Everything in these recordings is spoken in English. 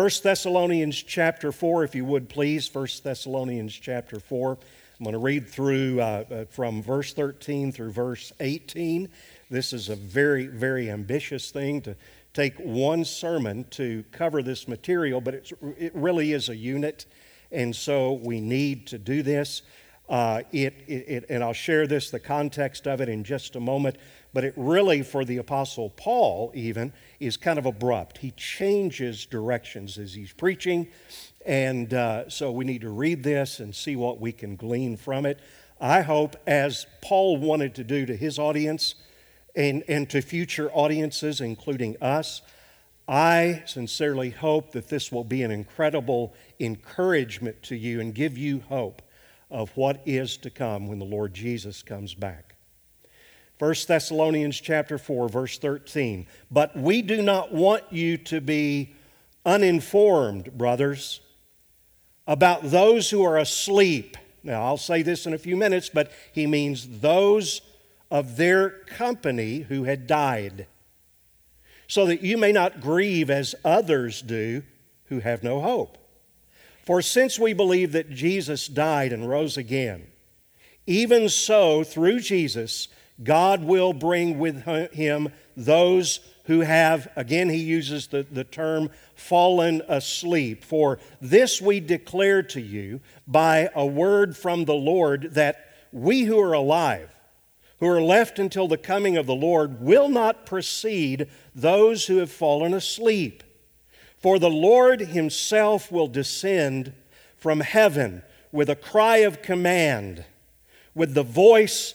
1 Thessalonians chapter 4, if you would please. 1 Thessalonians chapter 4. I'm going to read through uh, uh, from verse 13 through verse 18. This is a very, very ambitious thing to take one sermon to cover this material, but it really is a unit, and so we need to do this. Uh, it, it, it, and I'll share this, the context of it, in just a moment. But it really, for the Apostle Paul, even, is kind of abrupt. He changes directions as he's preaching. And uh, so we need to read this and see what we can glean from it. I hope, as Paul wanted to do to his audience and, and to future audiences, including us, I sincerely hope that this will be an incredible encouragement to you and give you hope of what is to come when the Lord Jesus comes back. 1 Thessalonians chapter 4 verse 13. But we do not want you to be uninformed, brothers, about those who are asleep. Now, I'll say this in a few minutes, but he means those of their company who had died, so that you may not grieve as others do who have no hope. For since we believe that Jesus died and rose again, even so, through Jesus, God will bring with him those who have, again, he uses the, the term fallen asleep. For this we declare to you by a word from the Lord that we who are alive, who are left until the coming of the Lord, will not precede those who have fallen asleep. For the Lord himself will descend from heaven with a cry of command, with the voice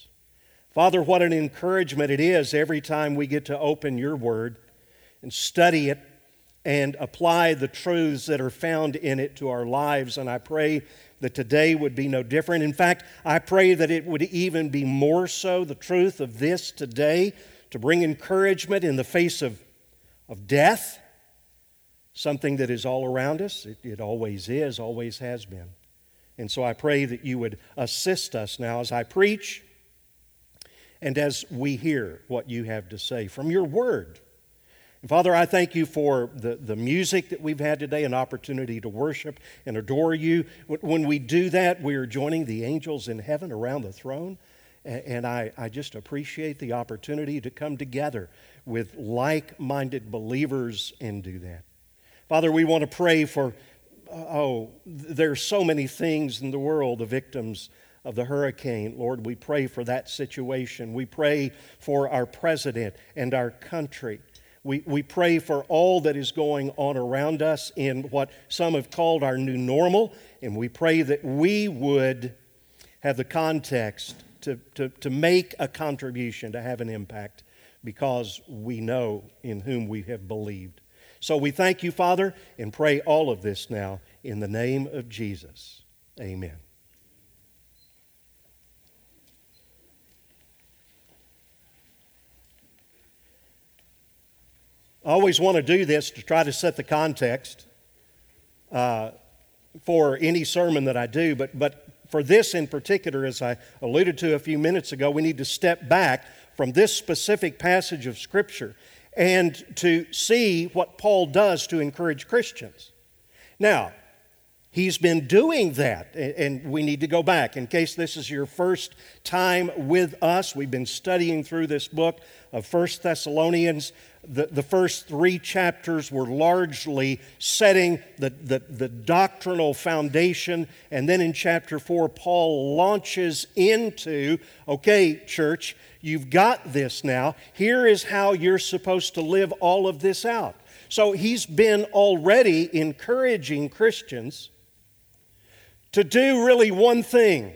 Father, what an encouragement it is every time we get to open your word and study it and apply the truths that are found in it to our lives. And I pray that today would be no different. In fact, I pray that it would even be more so the truth of this today to bring encouragement in the face of, of death, something that is all around us. It, it always is, always has been. And so I pray that you would assist us now as I preach and as we hear what you have to say from your word. And Father, I thank you for the, the music that we've had today, an opportunity to worship and adore you. When we do that, we are joining the angels in heaven around the throne. And I, I just appreciate the opportunity to come together with like minded believers and do that. Father, we want to pray for, uh, oh, there's so many things in the world, the victims of the hurricane. Lord, we pray for that situation. We pray for our president and our country. We, we pray for all that is going on around us in what some have called our new normal, and we pray that we would have the context to, to, to make a contribution, to have an impact, because we know in whom we have believed. So we thank you, Father, and pray all of this now in the name of Jesus. Amen. I always want to do this to try to set the context uh, for any sermon that I do, but, but for this in particular, as I alluded to a few minutes ago, we need to step back from this specific passage of Scripture and to see what Paul does to encourage Christians. Now, He's been doing that, and we need to go back. In case this is your first time with us, we've been studying through this book of First Thessalonians. The, the first three chapters were largely setting the, the, the doctrinal foundation, and then in chapter four, Paul launches into okay, church, you've got this now. Here is how you're supposed to live all of this out. So he's been already encouraging Christians to do really one thing,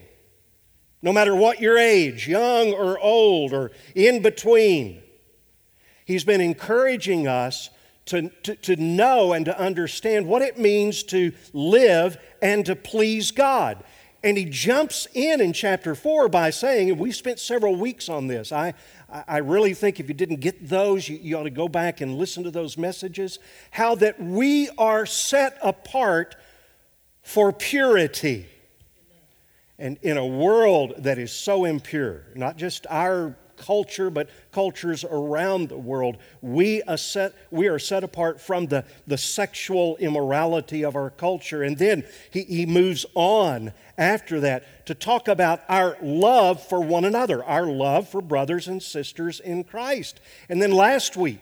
no matter what your age, young or old or in between. He's been encouraging us to, to, to know and to understand what it means to live and to please God. And he jumps in in chapter 4 by saying, and we spent several weeks on this. I, I really think if you didn't get those, you, you ought to go back and listen to those messages. How that we are set apart for purity. And in a world that is so impure, not just our culture, but cultures around the world, we are set, we are set apart from the, the sexual immorality of our culture. And then he, he moves on after that to talk about our love for one another, our love for brothers and sisters in Christ. And then last week,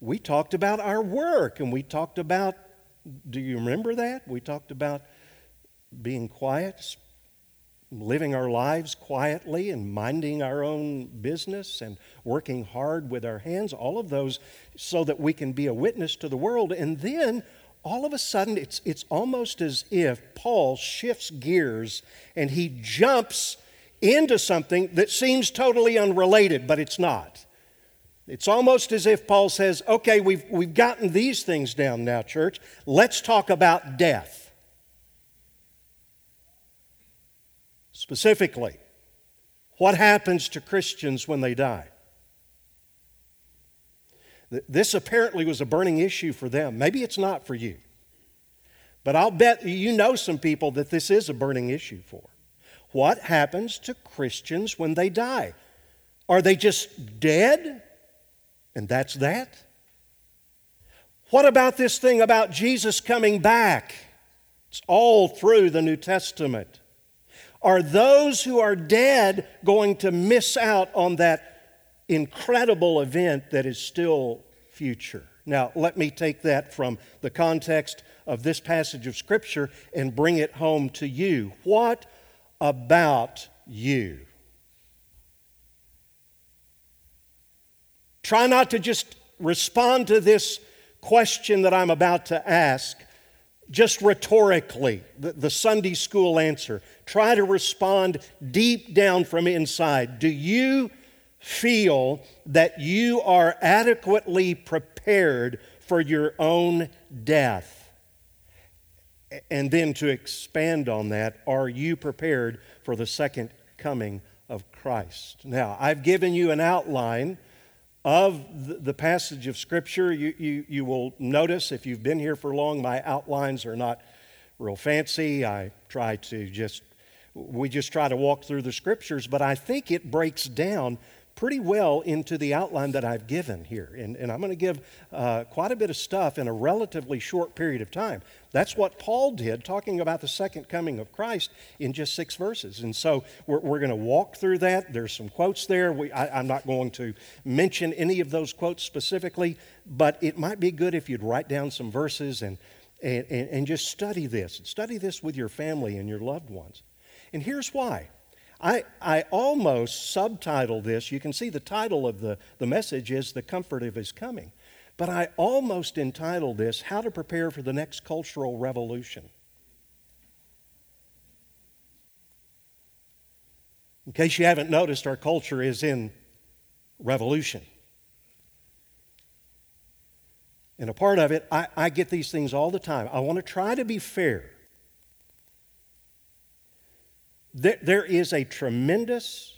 we talked about our work and we talked about, do you remember that? We talked about being quiet, living our lives quietly and minding our own business and working hard with our hands, all of those so that we can be a witness to the world. And then all of a sudden, it's, it's almost as if Paul shifts gears and he jumps into something that seems totally unrelated, but it's not. It's almost as if Paul says, okay, we've, we've gotten these things down now, church. Let's talk about death. Specifically, what happens to Christians when they die? This apparently was a burning issue for them. Maybe it's not for you. But I'll bet you know some people that this is a burning issue for. What happens to Christians when they die? Are they just dead? And that's that? What about this thing about Jesus coming back? It's all through the New Testament. Are those who are dead going to miss out on that incredible event that is still future? Now, let me take that from the context of this passage of Scripture and bring it home to you. What about you? Try not to just respond to this question that I'm about to ask just rhetorically, the, the, Sunday school answer. Try to respond deep down from inside. Do you feel that you are adequately prepared for your own death? And then to expand on that, are you prepared for the second coming of Christ? Now, I've given you an outline of the passage of Scripture, you, you, you will notice if you've been here for long, my outlines are not real fancy. I try to just, we just try to walk through the Scriptures, but I think it breaks down pretty well into the outline that I've given here. And, and I'm going to give uh, quite a bit of stuff in a relatively short period of time. That's what Paul did, talking about the second coming of Christ in just six verses. And so we're, we're going to walk through that. There's some quotes there. We, I, I'm not going to mention any of those quotes specifically, but it might be good if you'd write down some verses and, and, and just study this. Study this with your family and your loved ones. And here's why. I, I almost subtitle this. You can see the title of the, the message is The Comfort of His Coming. But I almost entitled this How to Prepare for the Next Cultural Revolution. In case you haven't noticed, our culture is in revolution. And a part of it, I, I get these things all the time. I want to try to be fair there, there is a tremendous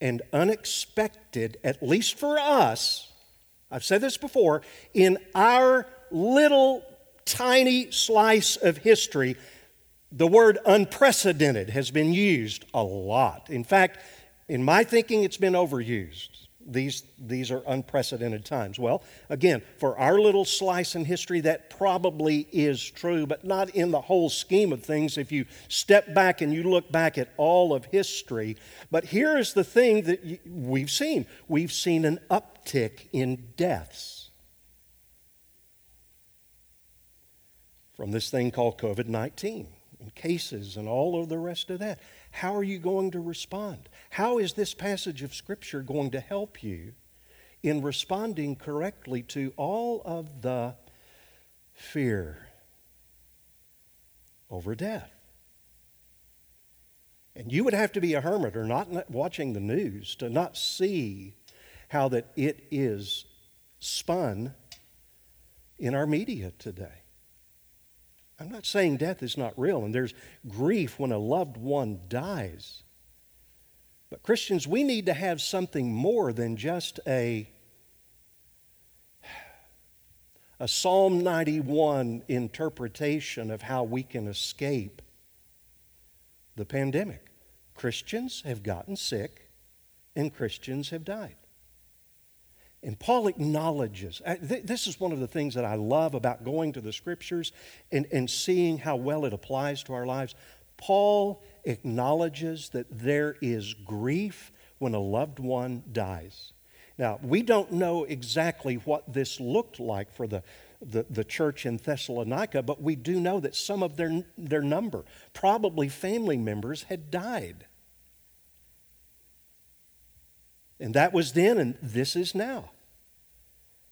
and unexpected, at least for us, I've said this before, in our little tiny slice of history, the word unprecedented has been used a lot. In fact, in my thinking, it's been overused these, these are unprecedented times. Well, again, for our little slice in history, that probably is true, but not in the whole scheme of things if you step back and you look back at all of history. But here is the thing that we've seen we've seen an uptick in deaths from this thing called COVID 19 and cases and all of the rest of that. How are you going to respond? How is this passage of Scripture going to help you in responding correctly to all of the fear over death? And you would have to be a hermit or not watching the news to not see how that it is spun in our media today. I'm not saying death is not real, and there's grief when a loved one dies. But Christians, we need to have something more than just a, a Psalm 91 interpretation of how we can escape the pandemic. Christians have gotten sick, and Christians have died. And Paul acknowledges, uh, this is one of the things that I love about going to the scriptures and, and seeing how well it applies to our lives. Paul acknowledges that there is grief when a loved one dies. Now, we don't know exactly what this looked like for the, the, the, church in Thessalonica, but we do know that some of their, their number, probably family members, had died. And that was then, and this is now.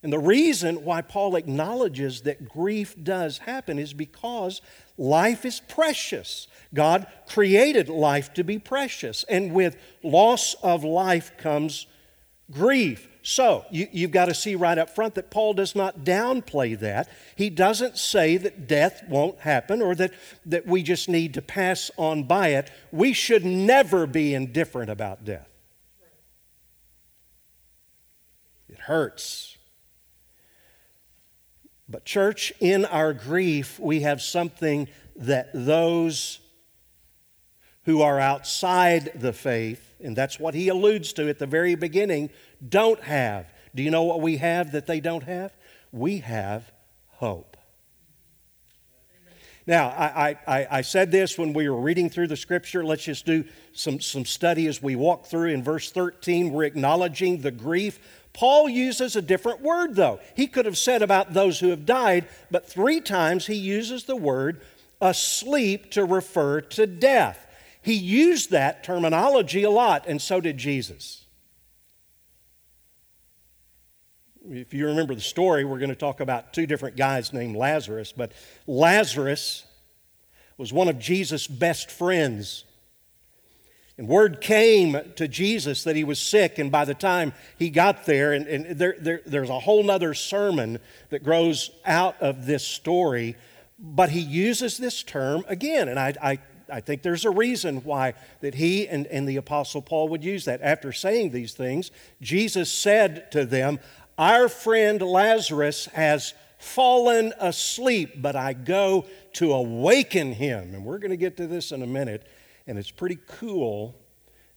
And the reason why Paul acknowledges that grief does happen is because life is precious. God created life to be precious. And with loss of life comes grief. So, you, have got to see right up front that Paul does not downplay that. He doesn't say that death won't happen or that, that we just need to pass on by it. We should never be indifferent about death. Hurts. But, church, in our grief, we have something that those who are outside the faith, and that's what he alludes to at the very beginning, don't have. Do you know what we have that they don't have? We have hope. Now, I, I, I, said this when we were reading through the scripture. Let's just do some, some study as we walk through. In verse 13, we're acknowledging the grief Paul uses a different word, though. He could have said about those who have died, but three times he uses the word asleep to refer to death. He used that terminology a lot, and so did Jesus. If you remember the story, we're going to talk about two different guys named Lazarus, but Lazarus was one of Jesus' best friends. And word came to Jesus that he was sick, and by the time he got there, and, and there, there, there's a whole other sermon that grows out of this story, but he uses this term again, and I, I, I think there's a reason why that he and, and the Apostle Paul would use that. After saying these things, Jesus said to them, Our friend Lazarus has fallen asleep, but I go to awaken him. And we're going to get to this in a minute. And it's pretty cool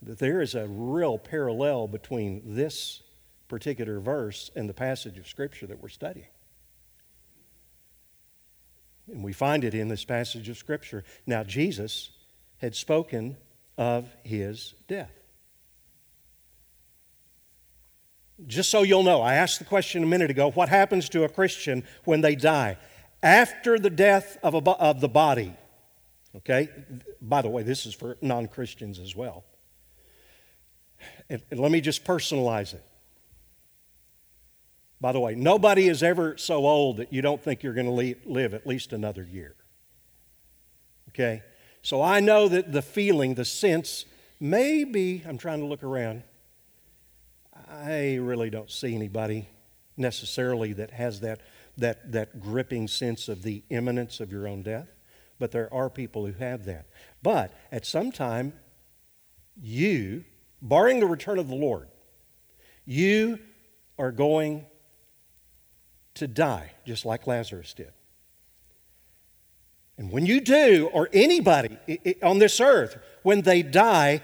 that there is a real parallel between this particular verse and the passage of Scripture that we're studying. And we find it in this passage of Scripture. Now, Jesus had spoken of his death. Just so you'll know, I asked the question a minute ago what happens to a Christian when they die? After the death of, a, of the body, Okay? By the way, this is for non Christians as well. And, and let me just personalize it. By the way, nobody is ever so old that you don't think you're going to live at least another year. Okay? So I know that the feeling, the sense, maybe, I'm trying to look around, I really don't see anybody necessarily that has that, that, that gripping sense of the imminence of your own death but there are people who have that. But at some time, you, barring the return of the Lord, you are going to die, just like Lazarus did. And when you do, or anybody on this earth, when they die,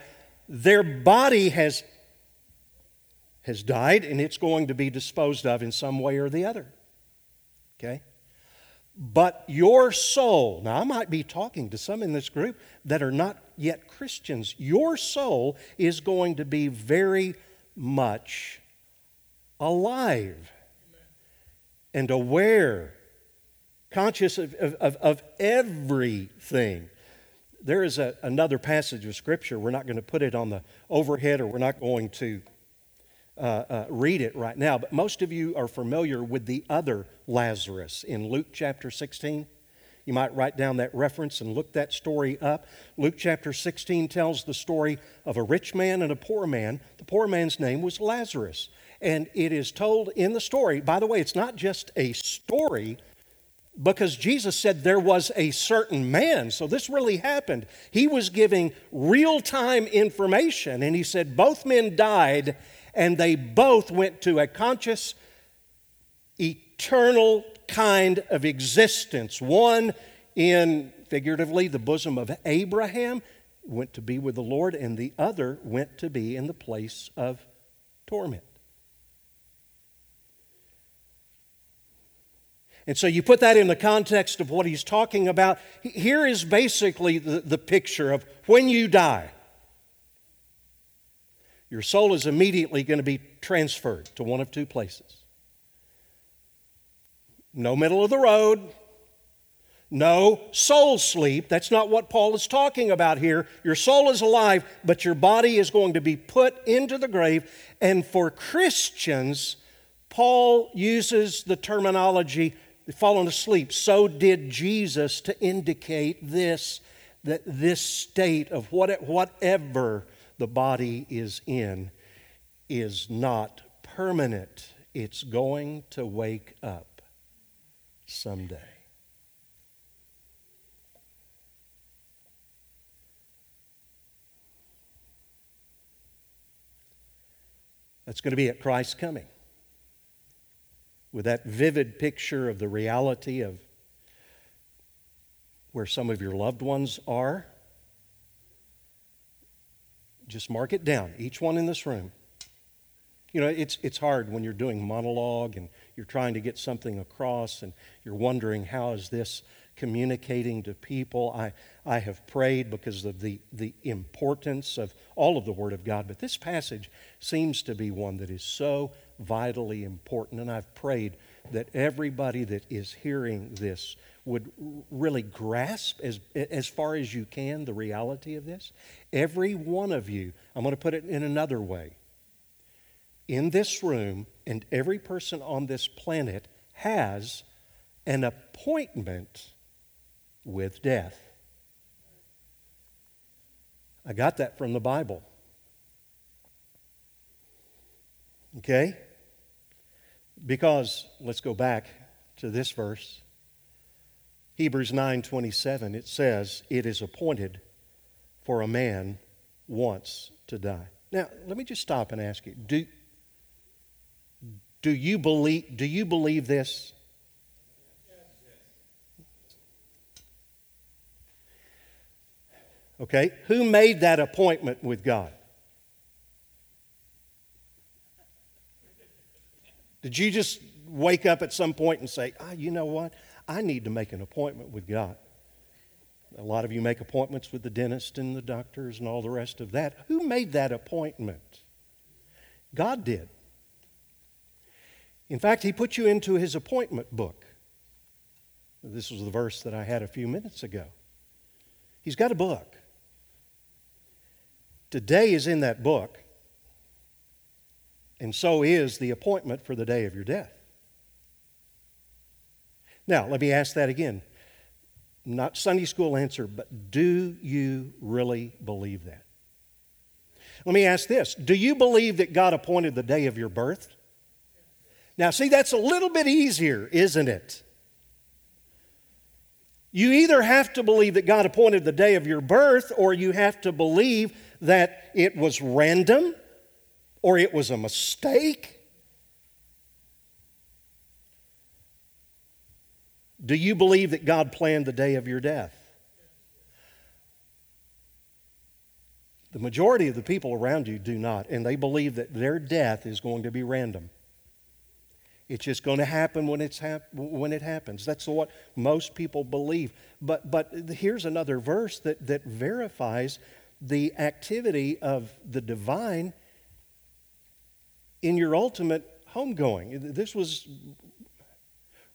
their body has, has died and it's going to be disposed of in some way or the other. Okay? But your soul, now I might be talking to some in this group that are not yet Christians, your soul is going to be very much alive and aware, conscious of, of, of everything. There is a, another passage of Scripture. We're not going to put it on the overhead or we're not going to uh, uh, read it right now, but most of you are familiar with the other Lazarus in Luke chapter 16. You might write down that reference and look that story up. Luke chapter 16 tells the story of a rich man and a poor man. The poor man's name was Lazarus. And it is told in the story. By the way, it's not just a story because Jesus said there was a certain man. So this really happened. He was giving real time information, and he said both men died, and they both went to a conscious, eternal kind of existence. One in, figuratively, the bosom of Abraham, went to be with the Lord, and the other went to be in the place of torment. And so you put that in the context of what he's talking about. Here is basically the, the picture of when you die, your soul is immediately going to be transferred to one of two places. No middle of the road, no soul sleep. That's not what Paul is talking about here. Your soul is alive, but your body is going to be put into the grave. And for Christians, Paul uses the terminology fallen asleep. So did Jesus to indicate this that this state of what, whatever the body is in is not permanent. It's going to wake up someday. That's going to be at Christ's coming with that vivid picture of the reality of where some of your loved ones are, just mark it down, each one in this room. You know, it's, it's hard when you're doing monologue and you're trying to get something across and you're wondering, how is this communicating to people? I, I have prayed because of the, the importance of all of the Word of God, but this passage seems to be one that is so vitally important. And I've prayed that everybody that is hearing this would really grasp as, as far as you can the reality of this. Every one of you, I'm going to put it in another way. In this room, and every person on this planet has an appointment with death. I got that from the Bible. Okay? Because let's go back to this verse. Hebrews 9:27 it says it is appointed for a man once to die. Now, let me just stop and ask you, do do you believe do you believe this? Okay, who made that appointment with God? Did you just wake up at some point and say, ah, you know what? I need to make an appointment with God? A lot of you make appointments with the dentist and the doctors and all the rest of that. Who made that appointment? God did. In fact, He put you into His appointment book. This was the verse that I had a few minutes ago. He's got a book. Today is in that book, and so is the appointment for the day of your death. Now, let me ask that again. Not Sunday school answer, but do you really believe that? Let me ask this Do you believe that God appointed the day of your birth? Now, see, that's a little bit easier, isn't it? You either have to believe that God appointed the day of your birth, or you have to believe that it was random or it was a mistake? Do you believe that God planned the day of your death? The majority of the people around you do not, and they believe that their death is going to be random. It's just going to happen when, it's hap- when it happens. That's what most people believe. But, but here's another verse that, that verifies the activity of the divine in your ultimate homegoing. This was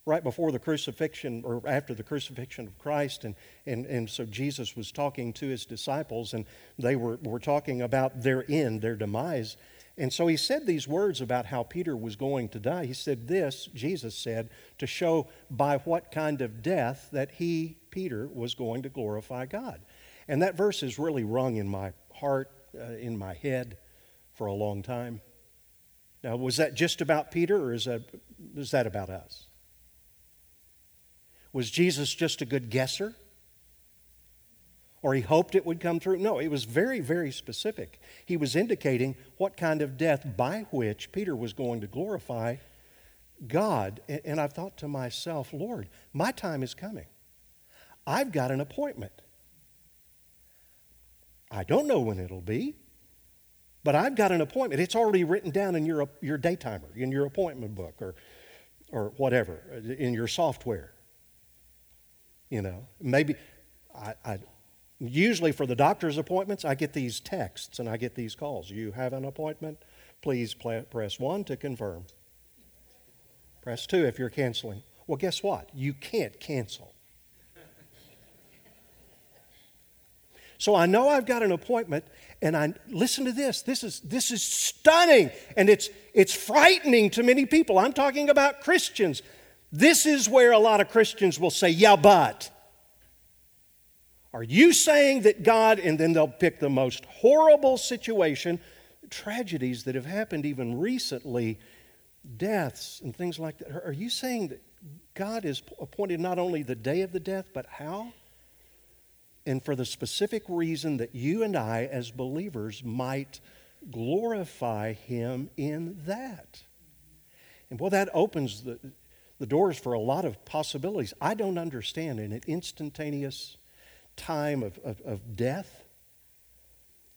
right before the crucifixion or after the crucifixion of Christ. And, and, and so Jesus was talking to his disciples, and they were, were talking about their end, their demise. And so he said these words about how Peter was going to die. He said, This, Jesus said, to show by what kind of death that he, Peter, was going to glorify God. And that verse has really rung in my heart, uh, in my head for a long time. Now, was that just about Peter or is that, is that about us? Was Jesus just a good guesser? Or he hoped it would come through? No, it was very, very specific. He was indicating what kind of death by which Peter was going to glorify God. And I've thought to myself, Lord, my time is coming. I've got an appointment. I don't know when it'll be, but I've got an appointment. It's already written down in your, your daytimer, in your appointment book, or, or whatever, in your software. You know, maybe I, I usually for the doctor's appointments, I get these texts and I get these calls. You have an appointment? Please press one to confirm. Press two if you're canceling. Well, guess what? You can't cancel. So I know I've got an appointment, and I listen to this. This is this is stunning, and it's it's frightening to many people. I'm talking about Christians. This is where a lot of Christians will say, "Yeah, but." Are you saying that God, and then they'll pick the most horrible situation, tragedies that have happened even recently, deaths and things like that? Are you saying that God has appointed not only the day of the death, but how? and for the specific reason that you and I, as believers, might glorify Him in that. And well, that opens the, the doors for a lot of possibilities. I don't understand in an instantaneous time of, of, of death.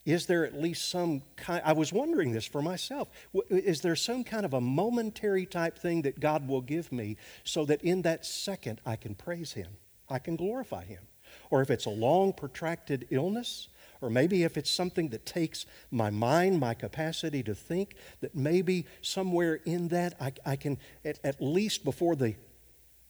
Is there at least some kind? I was wondering this for myself. Is there some kind of a momentary type thing that God will give me so that in that second I can praise Him, I can glorify Him? or if it's a long, protracted illness, or maybe if it's something that takes my mind, my capacity to think, that maybe somewhere in that I, I can, at, at least before the,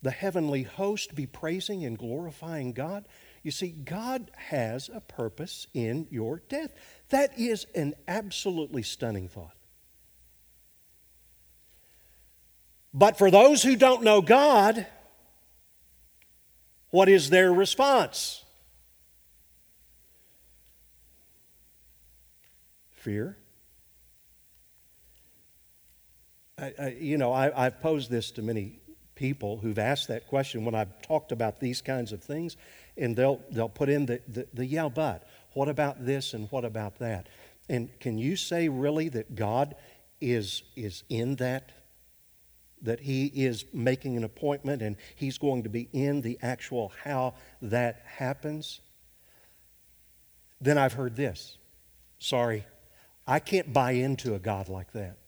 the heavenly host, be praising and glorifying God. You see, God has a purpose in your death. That is an absolutely stunning thought. But for those who don't know God, what is their response? Fear. I, I, you know, I, have posed this to many people who've asked that question when I've talked about these kinds of things, and they'll, they'll put in the, the, the yeah, but. What about this and what about that? And can you say really that God is, is in that that he is making an appointment and he's going to be in the actual how that happens, then I've heard this. Sorry, I can't buy into a God like that.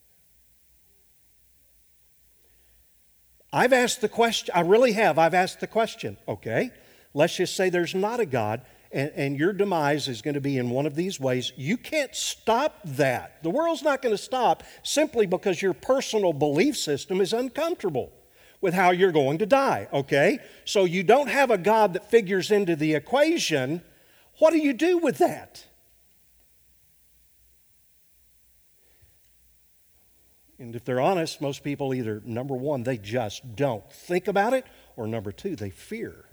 I've asked the question, I really have. I've asked the question, okay, let's just say there's not a God and, and your demise is going to be in one of these ways, you can't stop that. The world's not going to stop simply because your personal belief system is uncomfortable with how you're going to die, okay? So you don't have a God that figures into the equation. What do you do with that? And if they're honest, most people either, number one, they just don't think about it, or number two, they fear.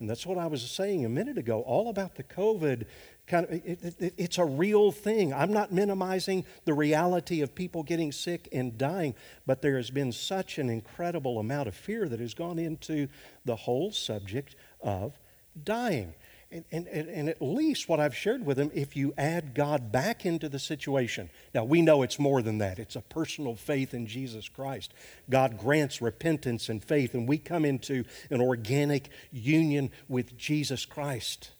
And that's what I was saying a minute ago, all about the COVID kind of it, it, it's a real thing. I'm not minimizing the reality of people getting sick and dying, but there has been such an incredible amount of fear that has gone into the whole subject of dying. And, and, and, at least what I've shared with them, if you add God back into the situation, now we know it's more than that. It's a personal faith in Jesus Christ. God grants repentance and faith, and we come into an organic union with Jesus Christ.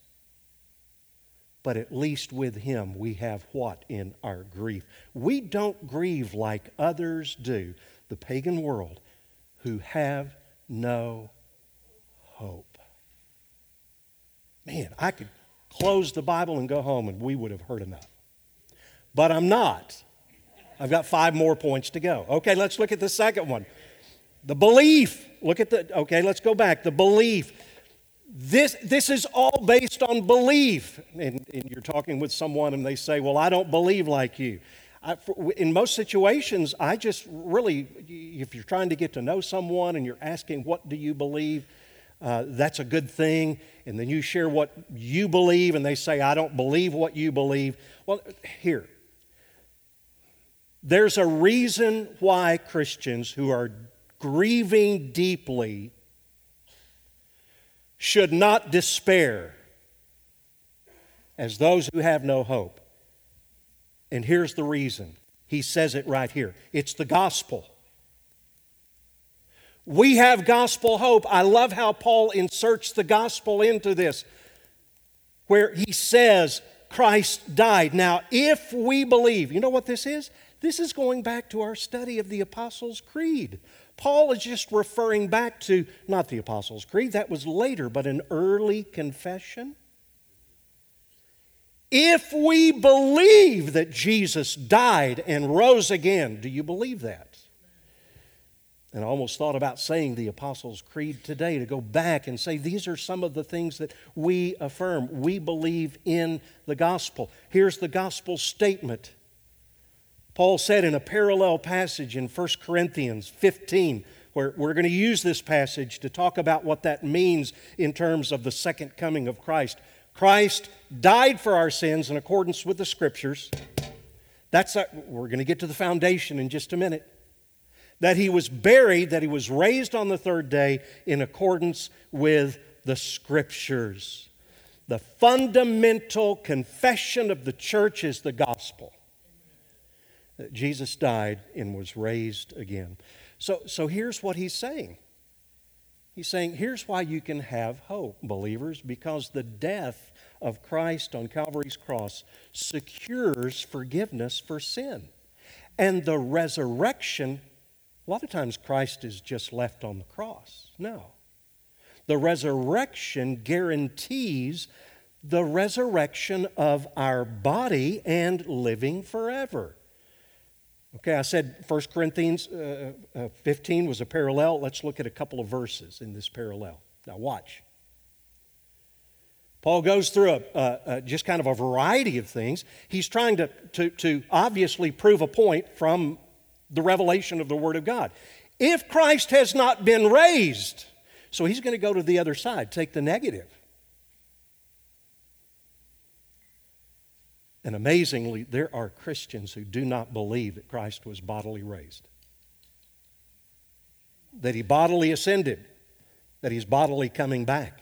But at least with Him, we have what in our grief? We don't grieve like others do, the pagan world, who have no hope. Man, I could close the Bible and go home and we would have heard enough. But I'm not. I've got five more points to go. Okay, let's look at the second one. The belief. Look at the, okay, let's go back. The belief. This, this is all based on belief. And, and you're talking with someone and they say, Well, I don't believe like you. I, for, in most situations, I just really, if you're trying to get to know someone and you're asking, What do you believe? Uh, that's a good thing. And then you share what you believe, and they say, I don't believe what you believe. Well, here, There's a reason why Christians who are grieving deeply should not despair as those who have no hope. And here's the reason. He says it right here it's the gospel. We have gospel hope. I love how Paul inserts the gospel into this, where he says, Christ died. Now, if we believe, you know what this is? This is going back to our study of the Apostles' Creed. Paul is just referring back to, not the Apostles' Creed, that was later, but an early confession. If we believe that Jesus died and rose again, do you believe that? And I almost thought about saying the Apostles' Creed today to go back and say these are some of the things that we affirm. We believe in the gospel. Here's the gospel statement Paul said in a parallel passage in 1 Corinthians 15, where we're going to use this passage to talk about what that means in terms of the second coming of Christ. Christ died for our sins in accordance with the scriptures. That's a, we're going to get to the foundation in just a minute. That he was buried, that he was raised on the third day in accordance with the scriptures. The fundamental confession of the church is the gospel that Jesus died and was raised again. So, so here's what he's saying. He's saying, here's why you can have hope, believers, because the death of Christ on Calvary's cross secures forgiveness for sin. And the resurrection, a lot of times Christ is just left on the cross. No. The resurrection guarantees the resurrection of our body and living forever. Okay, I said 1 Corinthians uh, uh, 15 was a parallel. Let's look at a couple of verses in this parallel. Now, watch. Paul goes through a, a, just kind of a variety of things. He's trying to, to, to obviously prove a point from the revelation of the Word of God. If Christ has not been raised, so he's going to go to the other side, take the negative. And amazingly, there are Christians who do not believe that Christ was bodily raised, that he bodily ascended, that he's bodily coming back.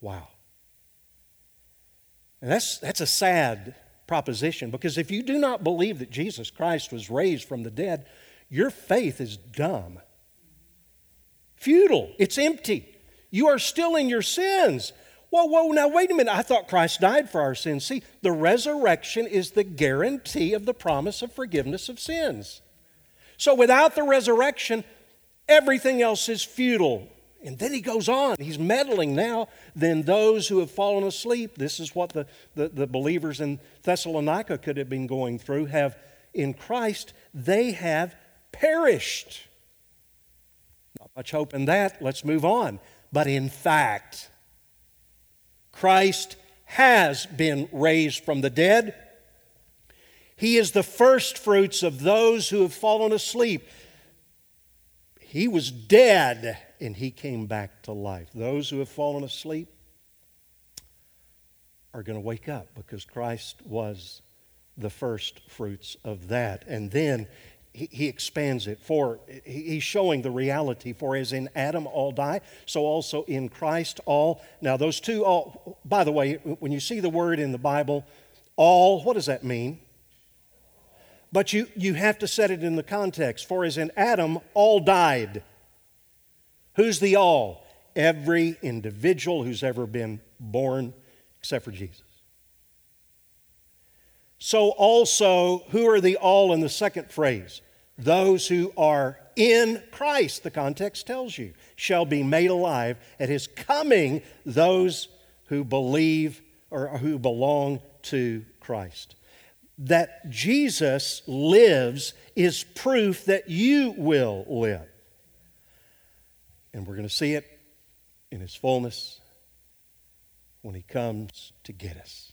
Wow. And that's, that's a sad proposition because if you do not believe that Jesus Christ was raised from the dead, your faith is dumb, futile, it's empty. You are still in your sins. Whoa, whoa, now wait a minute. I thought Christ died for our sins. See, the resurrection is the guarantee of the promise of forgiveness of sins. So without the resurrection, everything else is futile. And then he goes on. He's meddling now. Then those who have fallen asleep, this is what the, the, the, believers in Thessalonica could have been going through, have in Christ, they have perished. Not much hope in that. Let's move on. But in fact, Christ has been raised from the dead. He is the first fruits of those who have fallen asleep. He was dead and he came back to life. Those who have fallen asleep are going to wake up because Christ was the first fruits of that. And then he, he expands it for he's showing the reality for as in adam all die so also in christ all now those two all by the way when you see the word in the bible all what does that mean but you, you have to set it in the context for as in adam all died who's the all every individual who's ever been born except for jesus so also, who are the all in the second phrase? Those who are in Christ, the context tells you, shall be made alive at his coming, those who believe or who belong to Christ. That Jesus lives is proof that you will live. And we're going to see it in his fullness when he comes to get us.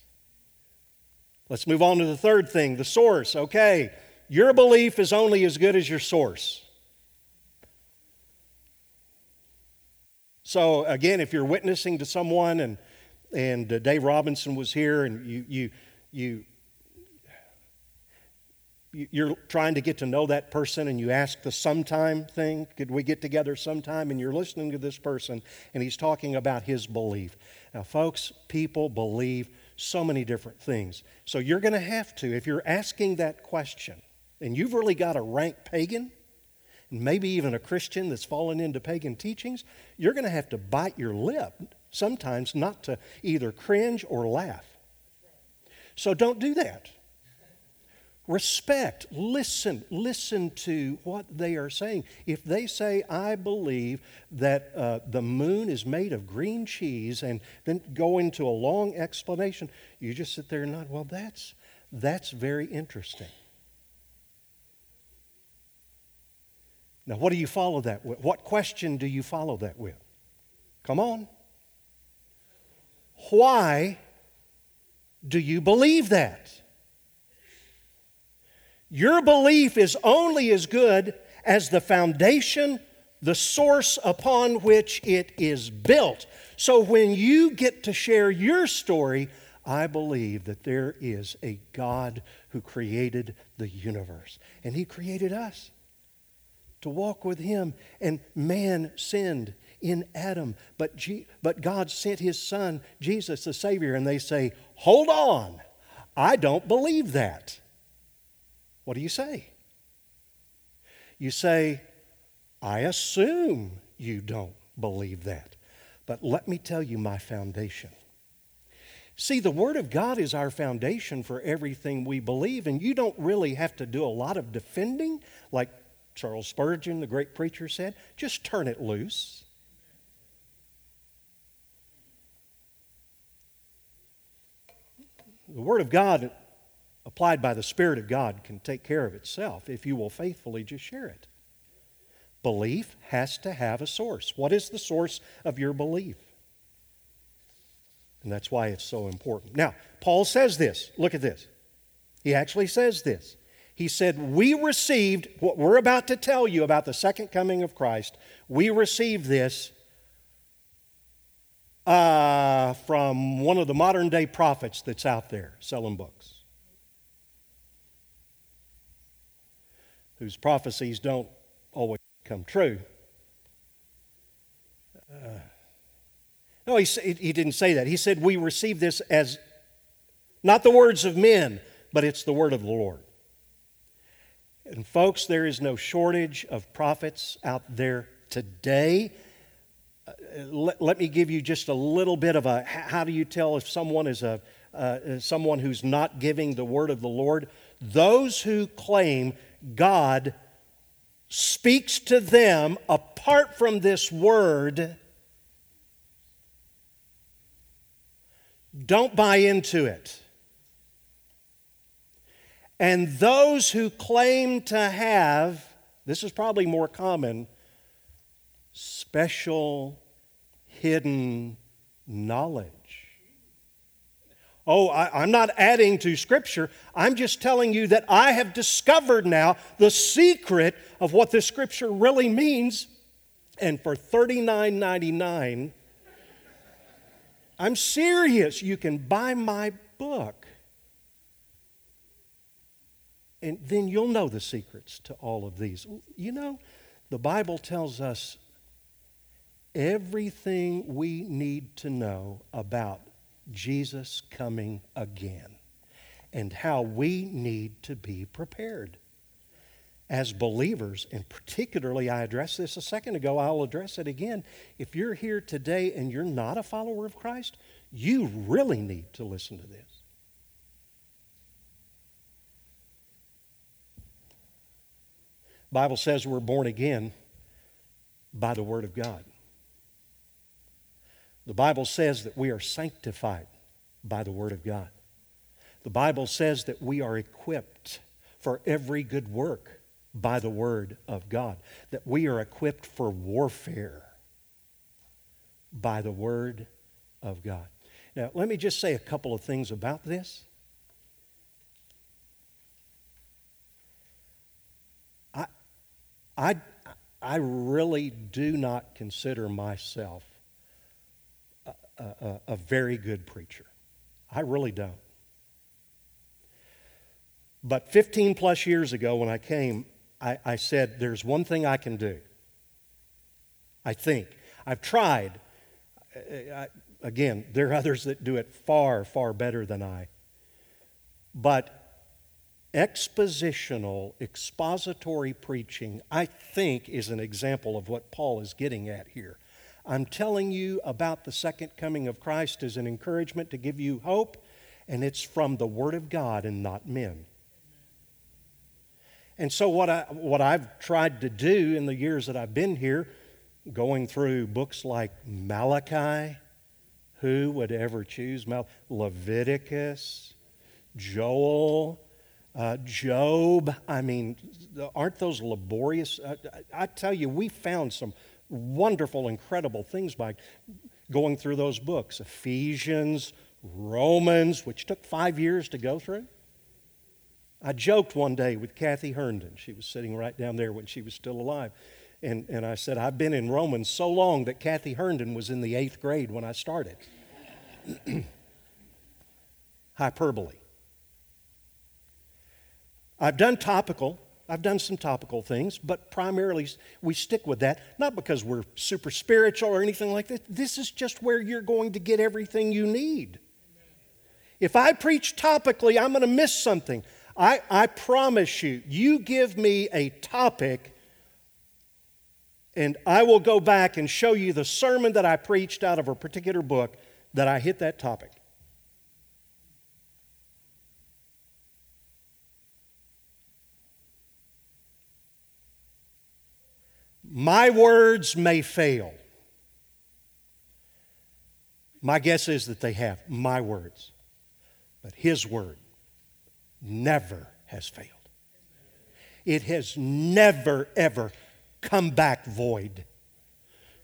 Let's move on to the third thing the source. Okay, your belief is only as good as your source. So, again, if you're witnessing to someone and, and uh, Dave Robinson was here and you, you, you, you're trying to get to know that person and you ask the sometime thing. Could we get together sometime? And you're listening to this person and he's talking about his belief. Now folks people believe so many different things. So you're going to have to if you're asking that question and you've really got a rank pagan and maybe even a christian that's fallen into pagan teachings you're going to have to bite your lip sometimes not to either cringe or laugh. So don't do that respect, listen, listen to what they are saying. If they say, I believe that uh, the moon is made of green cheese, and then go into a long explanation, you just sit there and nod, well, that's, that's very interesting. Now, what do you follow that with? What question do you follow that with? Come on. Why do you believe that? Your belief is only as good as the foundation, the source upon which it is built. So when you get to share your story, I believe that there is a God who created the universe, and He created us to walk with Him, and man sinned in Adam, but, G- but God sent His Son, Jesus the Savior, and they say, Hold on, I don't believe that. What do you say? You say, I assume you don't believe that. But let me tell you my foundation. See, the Word of God is our foundation for everything we believe, and you don't really have to do a lot of defending, like Charles Spurgeon, the great preacher, said. Just turn it loose. The Word of God applied by the Spirit of God, can take care of itself if you will faithfully just share it. Belief has to have a source. What is the source of your belief? And that's why it's so important. Now, Paul says this. Look at this. He actually says this. He said, We received what we're about to tell you about the second coming of Christ. We received this uh, from one of the modern day prophets that's out there selling books. Whose prophecies don't always come true. Uh, no, he, he didn't say that. He said, We receive this as not the words of men, but it's the word of the Lord. And, folks, there is no shortage of prophets out there today. Uh, let, let, me give you just a little bit of a how do you tell if someone is a uh, someone who's not giving the word of the Lord? Those who claim God speaks to them apart from this word, don't buy into it. And those who claim to have, this is probably more common, special hidden knowledge. Oh, I, am not adding to Scripture. I'm just telling you that I have discovered now the secret of what this Scripture really means. And for $39.99, I'm serious. You can buy my book. And then you'll know the secrets to all of these. You know, the Bible tells us everything we need to know about Jesus coming again and how we need to be prepared. As believers, and particularly, I addressed this a second ago, I'll address it again. If you're here today and you're not a follower of Christ, you really need to listen to this. Bible says we're born again by the word of God. The Bible says that we are sanctified by the Word of God. The Bible says that we are equipped for every good work by the Word of God, that we are equipped for warfare by the Word of God. Now, let me just say a couple of things about this. I, I, I really do not consider myself a, a, very good preacher. I really don't. But 15 plus years ago, when I came, I, I said, There's one thing I can do. I think. I've tried. I, again, there are others that do it far, far better than I. But expositional, expository preaching, I think, is an example of what Paul is getting at here. I'm telling you about the second coming of Christ as an encouragement to give you hope, and it's from the Word of God and not men. And so, what, I, what I've tried to do in the years that I've been here, going through books like Malachi, who would ever choose Mal- Leviticus, Joel, uh, Job. I mean, aren't those laborious? I, I tell you, we found some wonderful, incredible things by going through those books Ephesians, Romans, which took five years to go through. I joked one day with Kathy Herndon. She was sitting right down there when she was still alive. And, and I said, I've been in Romans so long that Kathy Herndon was in the eighth grade when I started. Hyperbole. I've done topical. I've done some topical things, but primarily we stick with that, not because we're super spiritual or anything like that. This is just where you're going to get everything you need. If I preach topically, I'm going to miss something. I, I promise you, you give me a topic, and I will go back and show you the sermon that I preached out of a particular book that I hit that topic. My words may fail. My guess is that they have my words, but His word never has failed. It has never, ever come back void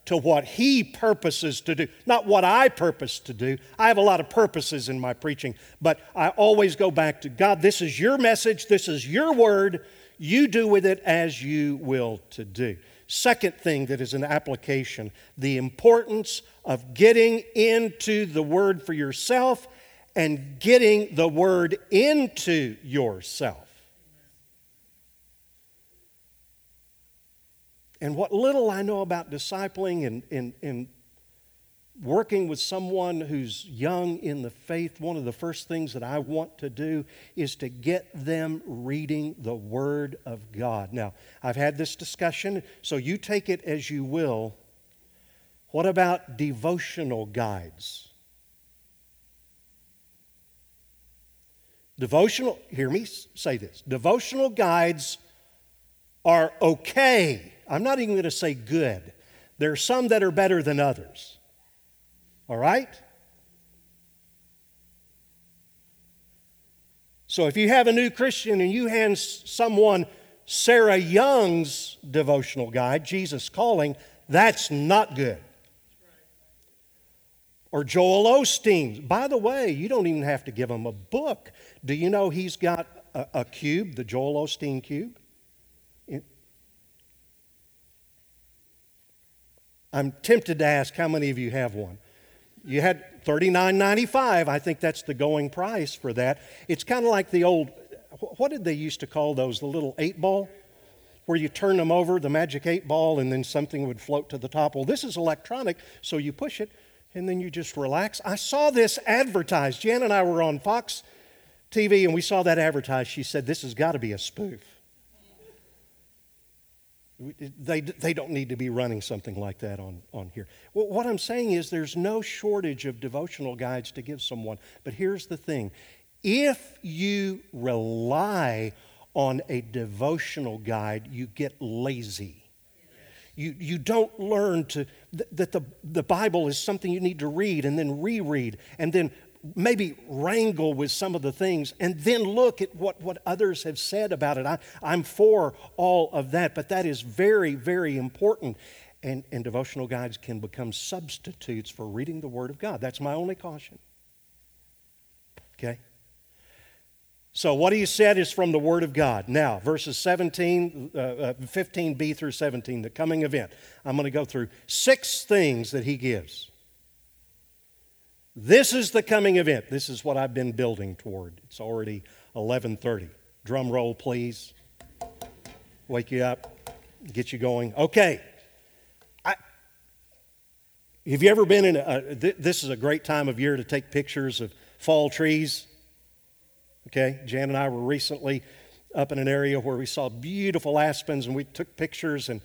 to what He purposes to do, not what I purpose to do. I have a lot of purposes in my preaching, but I always go back to God, this is your message, this is your word. You do with it as you will to do. Second thing that is an application the importance of getting into the Word for yourself and getting the Word into yourself. And what little I know about discipling and, and, and working with someone who's young in the faith, one of the first things that I want to do is to get them reading the Word of God. Now, I've had this discussion, so you take it as you will. What about devotional guides? Devotional, hear me say this devotional guides are okay. I'm not even going to say good. There are some that are better than others. All right? So if you have a new Christian and you hand someone Sarah Young's devotional guide, Jesus Calling, that's not good. Or Joel Osteen's. By the way, you don't even have to give him a book. Do you know he's got a, a cube, the Joel Osteen cube? I'm tempted to ask how many of you have one. You had $39.95. I think that's the going price for that. It's kind of like the old, what did they used to call those? The little eight ball? Where you turn them over, the magic eight ball, and then something would float to the top. Well, this is electronic, so you push it and then you just relax. I saw this advertised. Jan and I were on Fox TV and we saw that advertised. She said, This has got to be a spoof. They, they don't need to be running something like that on, on here. Well, what I'm saying is there's no shortage of devotional guides to give someone. But here's the thing if you rely on a devotional guide, you get lazy. You, you don't learn to, that the, the Bible is something you need to read and then reread and then maybe wrangle with some of the things and then look at what, what others have said about it. I, I'm for all of that, but that is very, very important. And, and devotional guides can become substitutes for reading the Word of God. That's my only caution. Okay? So, what he said is from the Word of God. Now, verses 17, uh, uh, 15b through 17, the coming event. I'm going to go through six things that he gives. This is the coming event. This is what I've been building toward. It's already 11:30. Drum roll, please. Wake you up, get you going. Okay. I, have you ever been in a, th- this is a great time of year to take pictures of fall trees. Okay, Jan and I were recently up in an area where we saw beautiful aspens and we took pictures and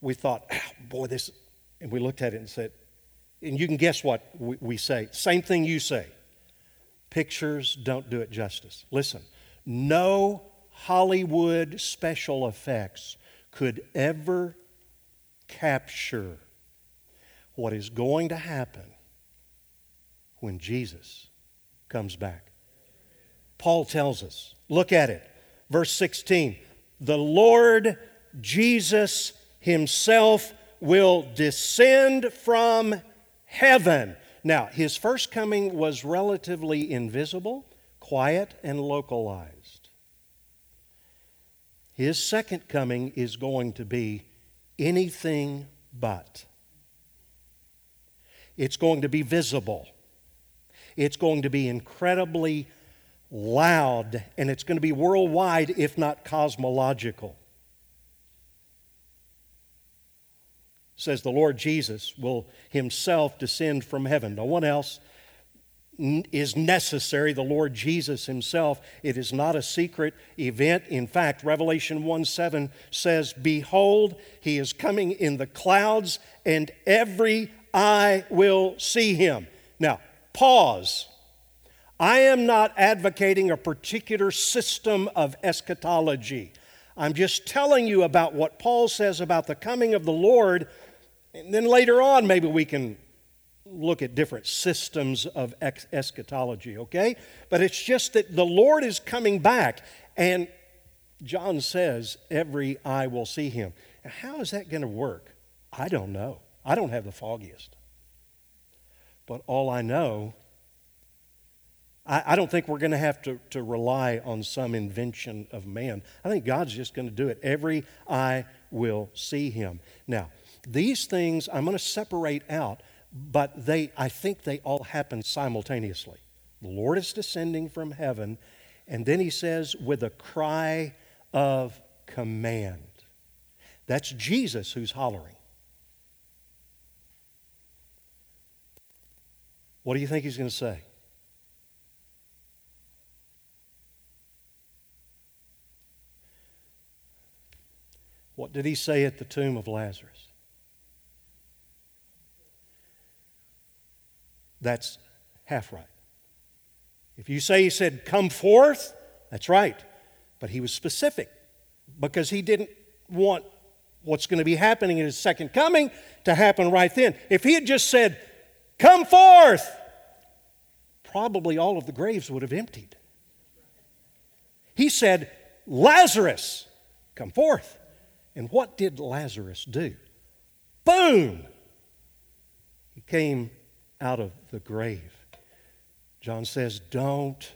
we thought, oh, boy, this, and we looked at it and said, and you can guess what we, say. Same thing you say. Pictures don't do it justice. Listen, no Hollywood special effects could ever capture what is going to happen when Jesus comes back. Paul tells us, look at it. Verse 16 The Lord Jesus Himself will descend from heaven. Now, His first coming was relatively invisible, quiet, and localized. His second coming is going to be anything but. It's going to be visible. It's going to be incredibly loud, and it's going to be worldwide, if not cosmological. Says the Lord Jesus will himself descend from heaven. No one else is necessary, the Lord Jesus himself. It is not a secret event. In fact, Revelation 1 7 says, Behold, he is coming in the clouds, and every eye will see him. Now, pause. I am not advocating a particular system of eschatology. I'm just telling you about what Paul says about the coming of the Lord. And then later on, maybe we can look at different systems of eschatology, okay? But it's just that the Lord is coming back. And John says, every eye will see him. How is that going to work? I don't know. I don't have the foggiest. But all I know, I, I don't think we're going to have to, rely on some invention of man. I think God's just going to do it. Every eye will see him. Now, these things I'm going to separate out, but they, I think they all happen simultaneously. The Lord is descending from heaven, and then he says, with a cry of command. That's Jesus who's hollering. What do you think he's going to say? What did he say at the tomb of Lazarus? That's half right. If you say he said, Come forth, that's right. But he was specific because he didn't want what's going to be happening in his second coming to happen right then. If he had just said, Come forth, probably all of the graves would have emptied. He said, Lazarus, come forth. And what did Lazarus do? Boom! He came out of the grave. John says, Don't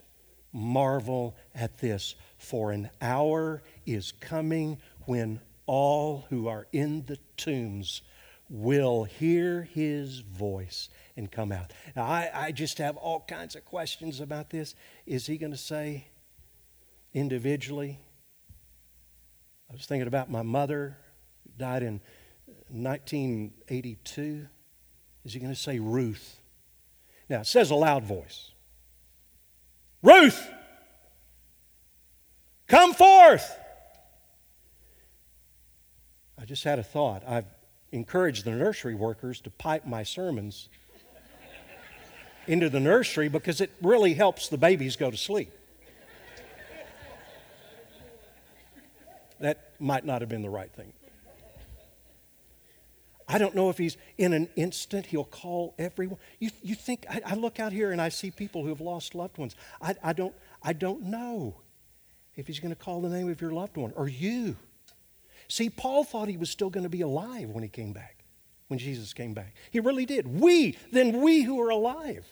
marvel at this, for an hour is coming when all who are in the tombs will hear his voice and come out. Now, I, I just have all kinds of questions about this. Is he going to say individually? I was thinking about my mother, who died in 1982. Is he going to say Ruth? Now, it says a loud voice Ruth, come forth. I just had a thought. I've encouraged the nursery workers to pipe my sermons into the nursery because it really helps the babies go to sleep. That might not have been the right thing. I don't know if he's in an instant, he'll call everyone. You, you think, I, I look out here and I see people who have lost loved ones. I, I, don't, I don't know if he's going to call the name of your loved one or you. See, Paul thought he was still going to be alive when he came back, when Jesus came back. He really did. We, then we who are alive.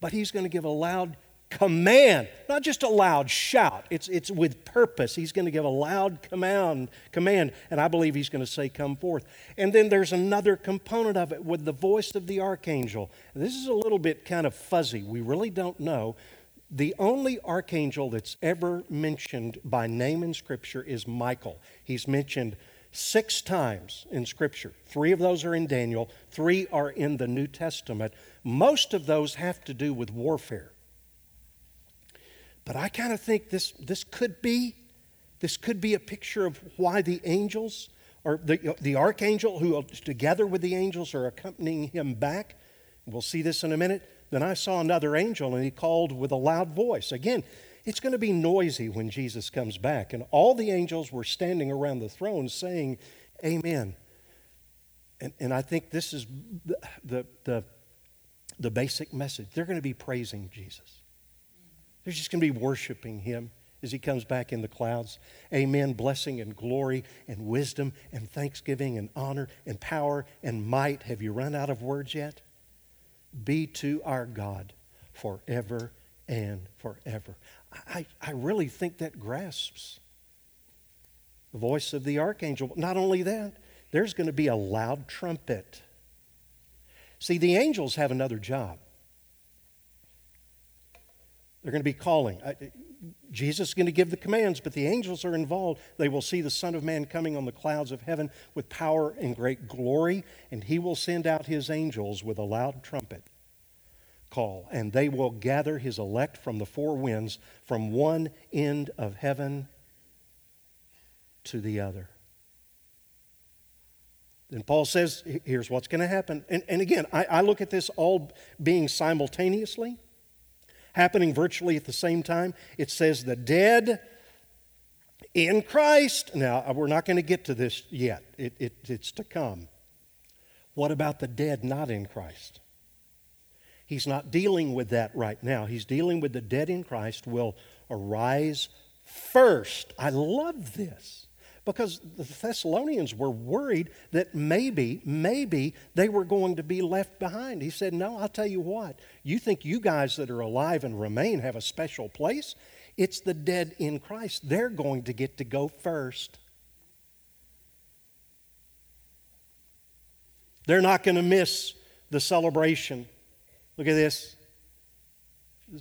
But he's going to give a loud command, not just a loud shout. It's, it's with purpose. He's going to give a loud command, command, and I believe he's going to say, Come forth. And then there's another component of it with the voice of the archangel. This is a little bit kind of fuzzy. We really don't know. The only archangel that's ever mentioned by name in Scripture is Michael. He's mentioned six times in Scripture. Three of those are in Daniel, three are in the New Testament. Most of those have to do with warfare. But I kind of think this, this could be this could be a picture of why the angels or the, the archangel who together with the angels are accompanying him back. We'll see this in a minute. Then I saw another angel and he called with a loud voice. Again, it's going to be noisy when Jesus comes back. And all the angels were standing around the throne saying, Amen. And, and I think this is the, the, the, the basic message. They're going to be praising Jesus, they're just going to be worshiping him as he comes back in the clouds. Amen. Blessing and glory and wisdom and thanksgiving and honor and power and might. Have you run out of words yet? Be to our God forever and forever. I, I really think that grasps the voice of the archangel. Not only that, there's going to be a loud trumpet. See, the angels have another job. They're going to be calling. Jesus is going to give the commands, but the angels are involved. They will see the Son of Man coming on the clouds of heaven with power and great glory, and he will send out his angels with a loud trumpet call, and they will gather his elect from the four winds, from one end of heaven to the other. Then Paul says, here's what's going to happen. And, and again, I, I look at this all being simultaneously happening virtually at the same time. It says the dead in Christ. Now, uh, we're not going to get to this yet, it, it, it's to come. What about the dead not in Christ? He's not dealing with that right now. He's dealing with the dead in Christ will arise first. I love this because the Thessalonians were worried that maybe, maybe they were going to be left behind. He said, No, I'll tell you what. You think you guys that are alive and remain have a special place? It's the dead in Christ. They're going to get to go first. They're not going to miss the celebration. Look at this.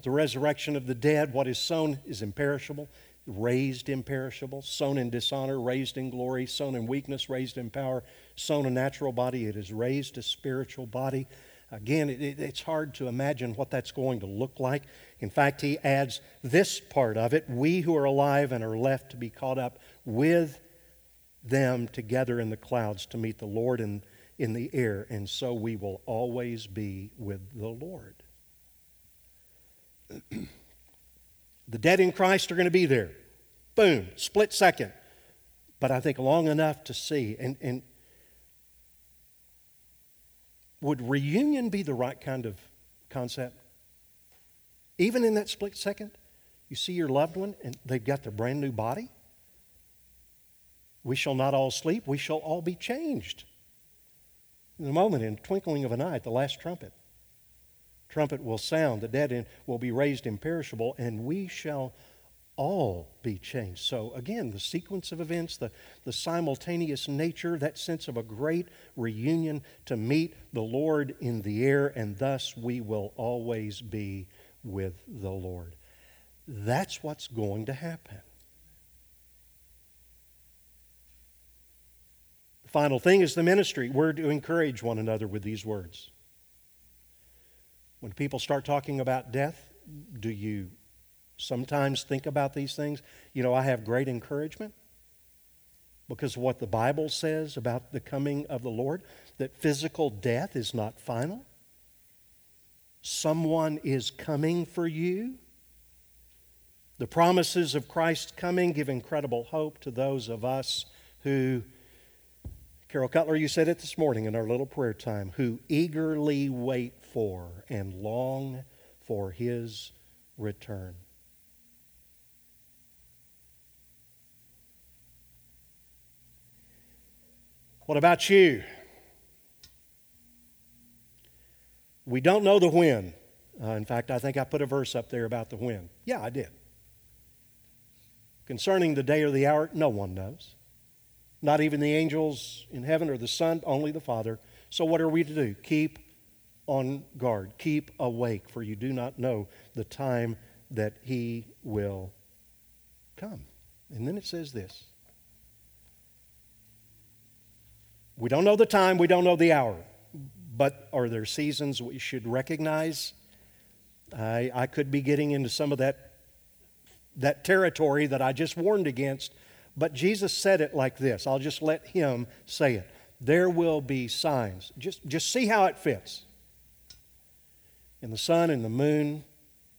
The resurrection of the dead, what is sown is imperishable raised imperishable, sown in dishonor, raised in glory, sown in weakness, raised in power, sown a natural body, it is raised a spiritual body. Again, it, it, it's hard to imagine what that's going to look like. In fact, he adds this part of it we who are alive and are left to be caught up with them together in the clouds to meet the Lord in, in the air, and so we will always be with the Lord. The dead in Christ are going to be there. Boom, split second. But I think long enough to see. And, and would reunion be the right kind of concept? Even in that split second, you see your loved one and they've got their brand new body. We shall not all sleep, we shall all be changed. In a moment, in twinkling of an eye, at the last trumpet trumpet will sound, the dead will be raised imperishable, and we shall all be changed. So, again, the sequence of events, the, the simultaneous nature, that sense of a great reunion to meet the Lord in the air, and thus we will always be with the Lord. That's what's going to happen. The final thing is the ministry. We're to encourage one another with these words. When people start talking about death, do you sometimes think about these things? You know, I have great encouragement because what the Bible says about the coming of the Lord, that physical death is not final. Someone is coming for you. The promises of Christ's coming give incredible hope to those of us who Carol Cutler, you said it this morning in our little prayer time, who eagerly wait for and long for his return. What about you? We don't know the when. Uh, in fact, I think I put a verse up there about the when. Yeah, I did. Concerning the day or the hour, no one knows. Not even the angels in heaven or the Son, only the Father. So, what are we to do? Keep on guard, keep awake, for you do not know the time that he will come. And then it says this We don't know the time, we don't know the hour, but are there seasons we should recognize? I, I could be getting into some of that, that territory that I just warned against, but Jesus said it like this. I'll just let him say it. There will be signs. Just, just see how it fits. In the sun and the moon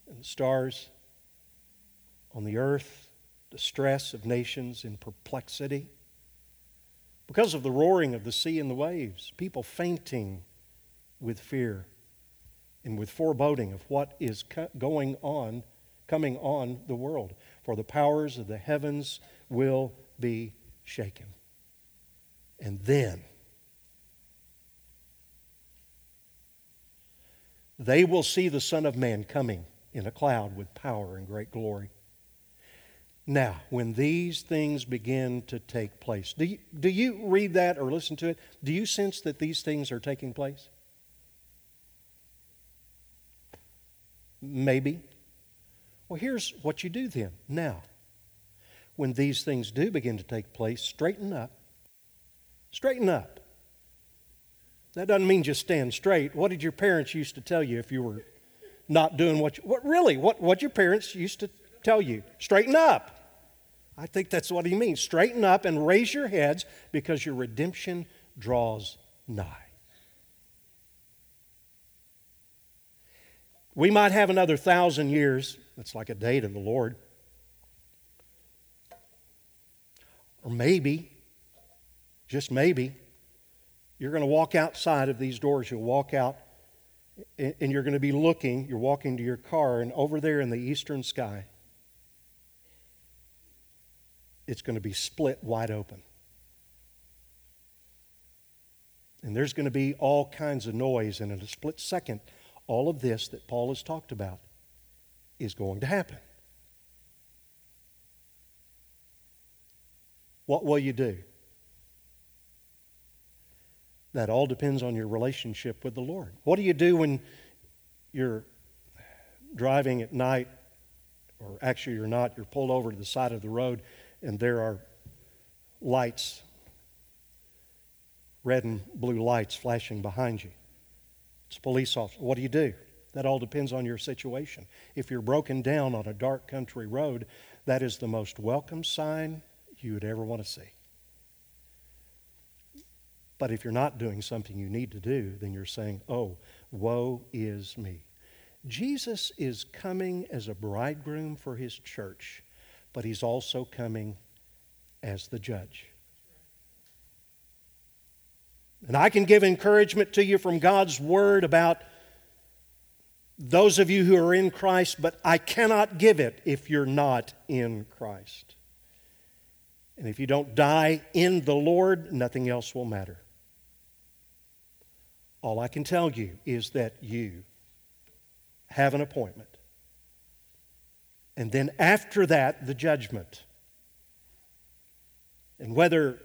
and the stars, on the earth, distress of nations in perplexity because of the roaring of the sea and the waves, people fainting with fear and with foreboding of what is going on, coming on the world. For the powers of the heavens will be shaken. And then they will see the Son of Man coming in a cloud with power and great glory. Now, when these things begin to take place, do you, do you read that or listen to it? Do you sense that these things are taking place? Maybe. Well, here's what you do then. Now, when these things do begin to take place, straighten up. Straighten up. That doesn't mean just stand straight. What did your parents used to tell you if you were not doing what you, what really what what your parents used to tell you? Straighten up. I think that's what he means. Straighten up and raise your heads because your redemption draws nigh. We might have another thousand years. That's like a day to the Lord. Or maybe, just maybe, you're going to walk outside of these doors. You'll walk out and you're going to be looking. You're walking to your car, and over there in the eastern sky, it's going to be split wide open. And there's going to be all kinds of noise, and in a split second, all of this that Paul has talked about is going to happen. What will you do? That all depends on your relationship with the Lord. What do you do when you're driving at night, or actually you're not, you're pulled over to the side of the road and there are lights, red and blue lights flashing behind you. It's police officer. What do you do? That all depends on your situation. If you're broken down on a dark country road, that is the most welcome sign you would ever want to see. But if you're not doing something you need to do, then you're saying, Oh, woe is me. Jesus is coming as a bridegroom for his church but he's also coming as the judge. And I can give encouragement to you from God's word about those of you who are in Christ, but I cannot give it if you're not in Christ. And if you don't die in the Lord, nothing else will matter. All I can tell you is that you have an appointment and then after that, the judgment. And whether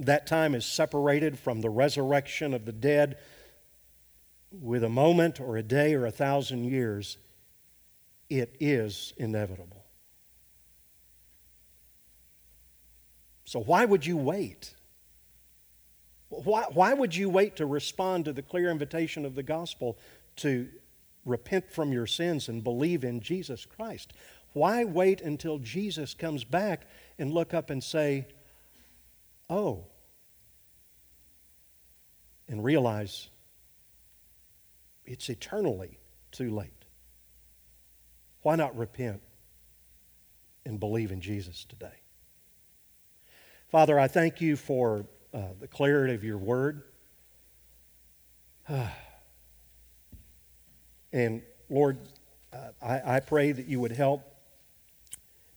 that time is separated from the resurrection of the dead with a moment or a day or a thousand years, it is inevitable. So, why would you wait? Why, why would you wait to respond to the clear invitation of the gospel to repent from your sins and believe in Jesus Christ? Why wait until Jesus comes back and look up and say, oh, and realize it's eternally too late? Why not repent and believe in Jesus today? Father, I thank you for uh, the clarity of your word. and Lord, uh, I, I pray that you would help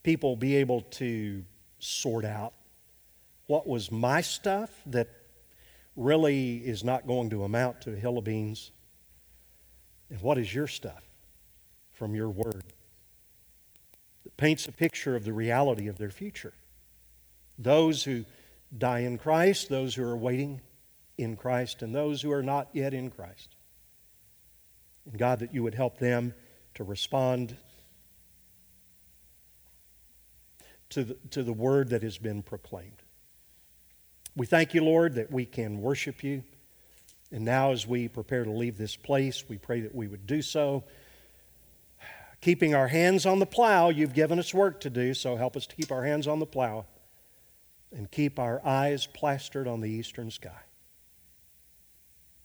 people be able to sort out what was my stuff that really is not going to amount to a hill of beans, and what is your stuff from your word that paints a picture of the reality of their future. Those who die in Christ, those who are waiting in Christ, and those who are not yet in Christ. And God, that you would help them to respond to the, to the word that has been proclaimed. We thank you, Lord, that we can worship you. And now, as we prepare to leave this place, we pray that we would do so. Keeping our hands on the plow, you've given us work to do, so help us to keep our hands on the plow and keep our eyes plastered on the eastern sky.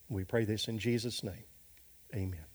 We pray this in Jesus' name. Amen.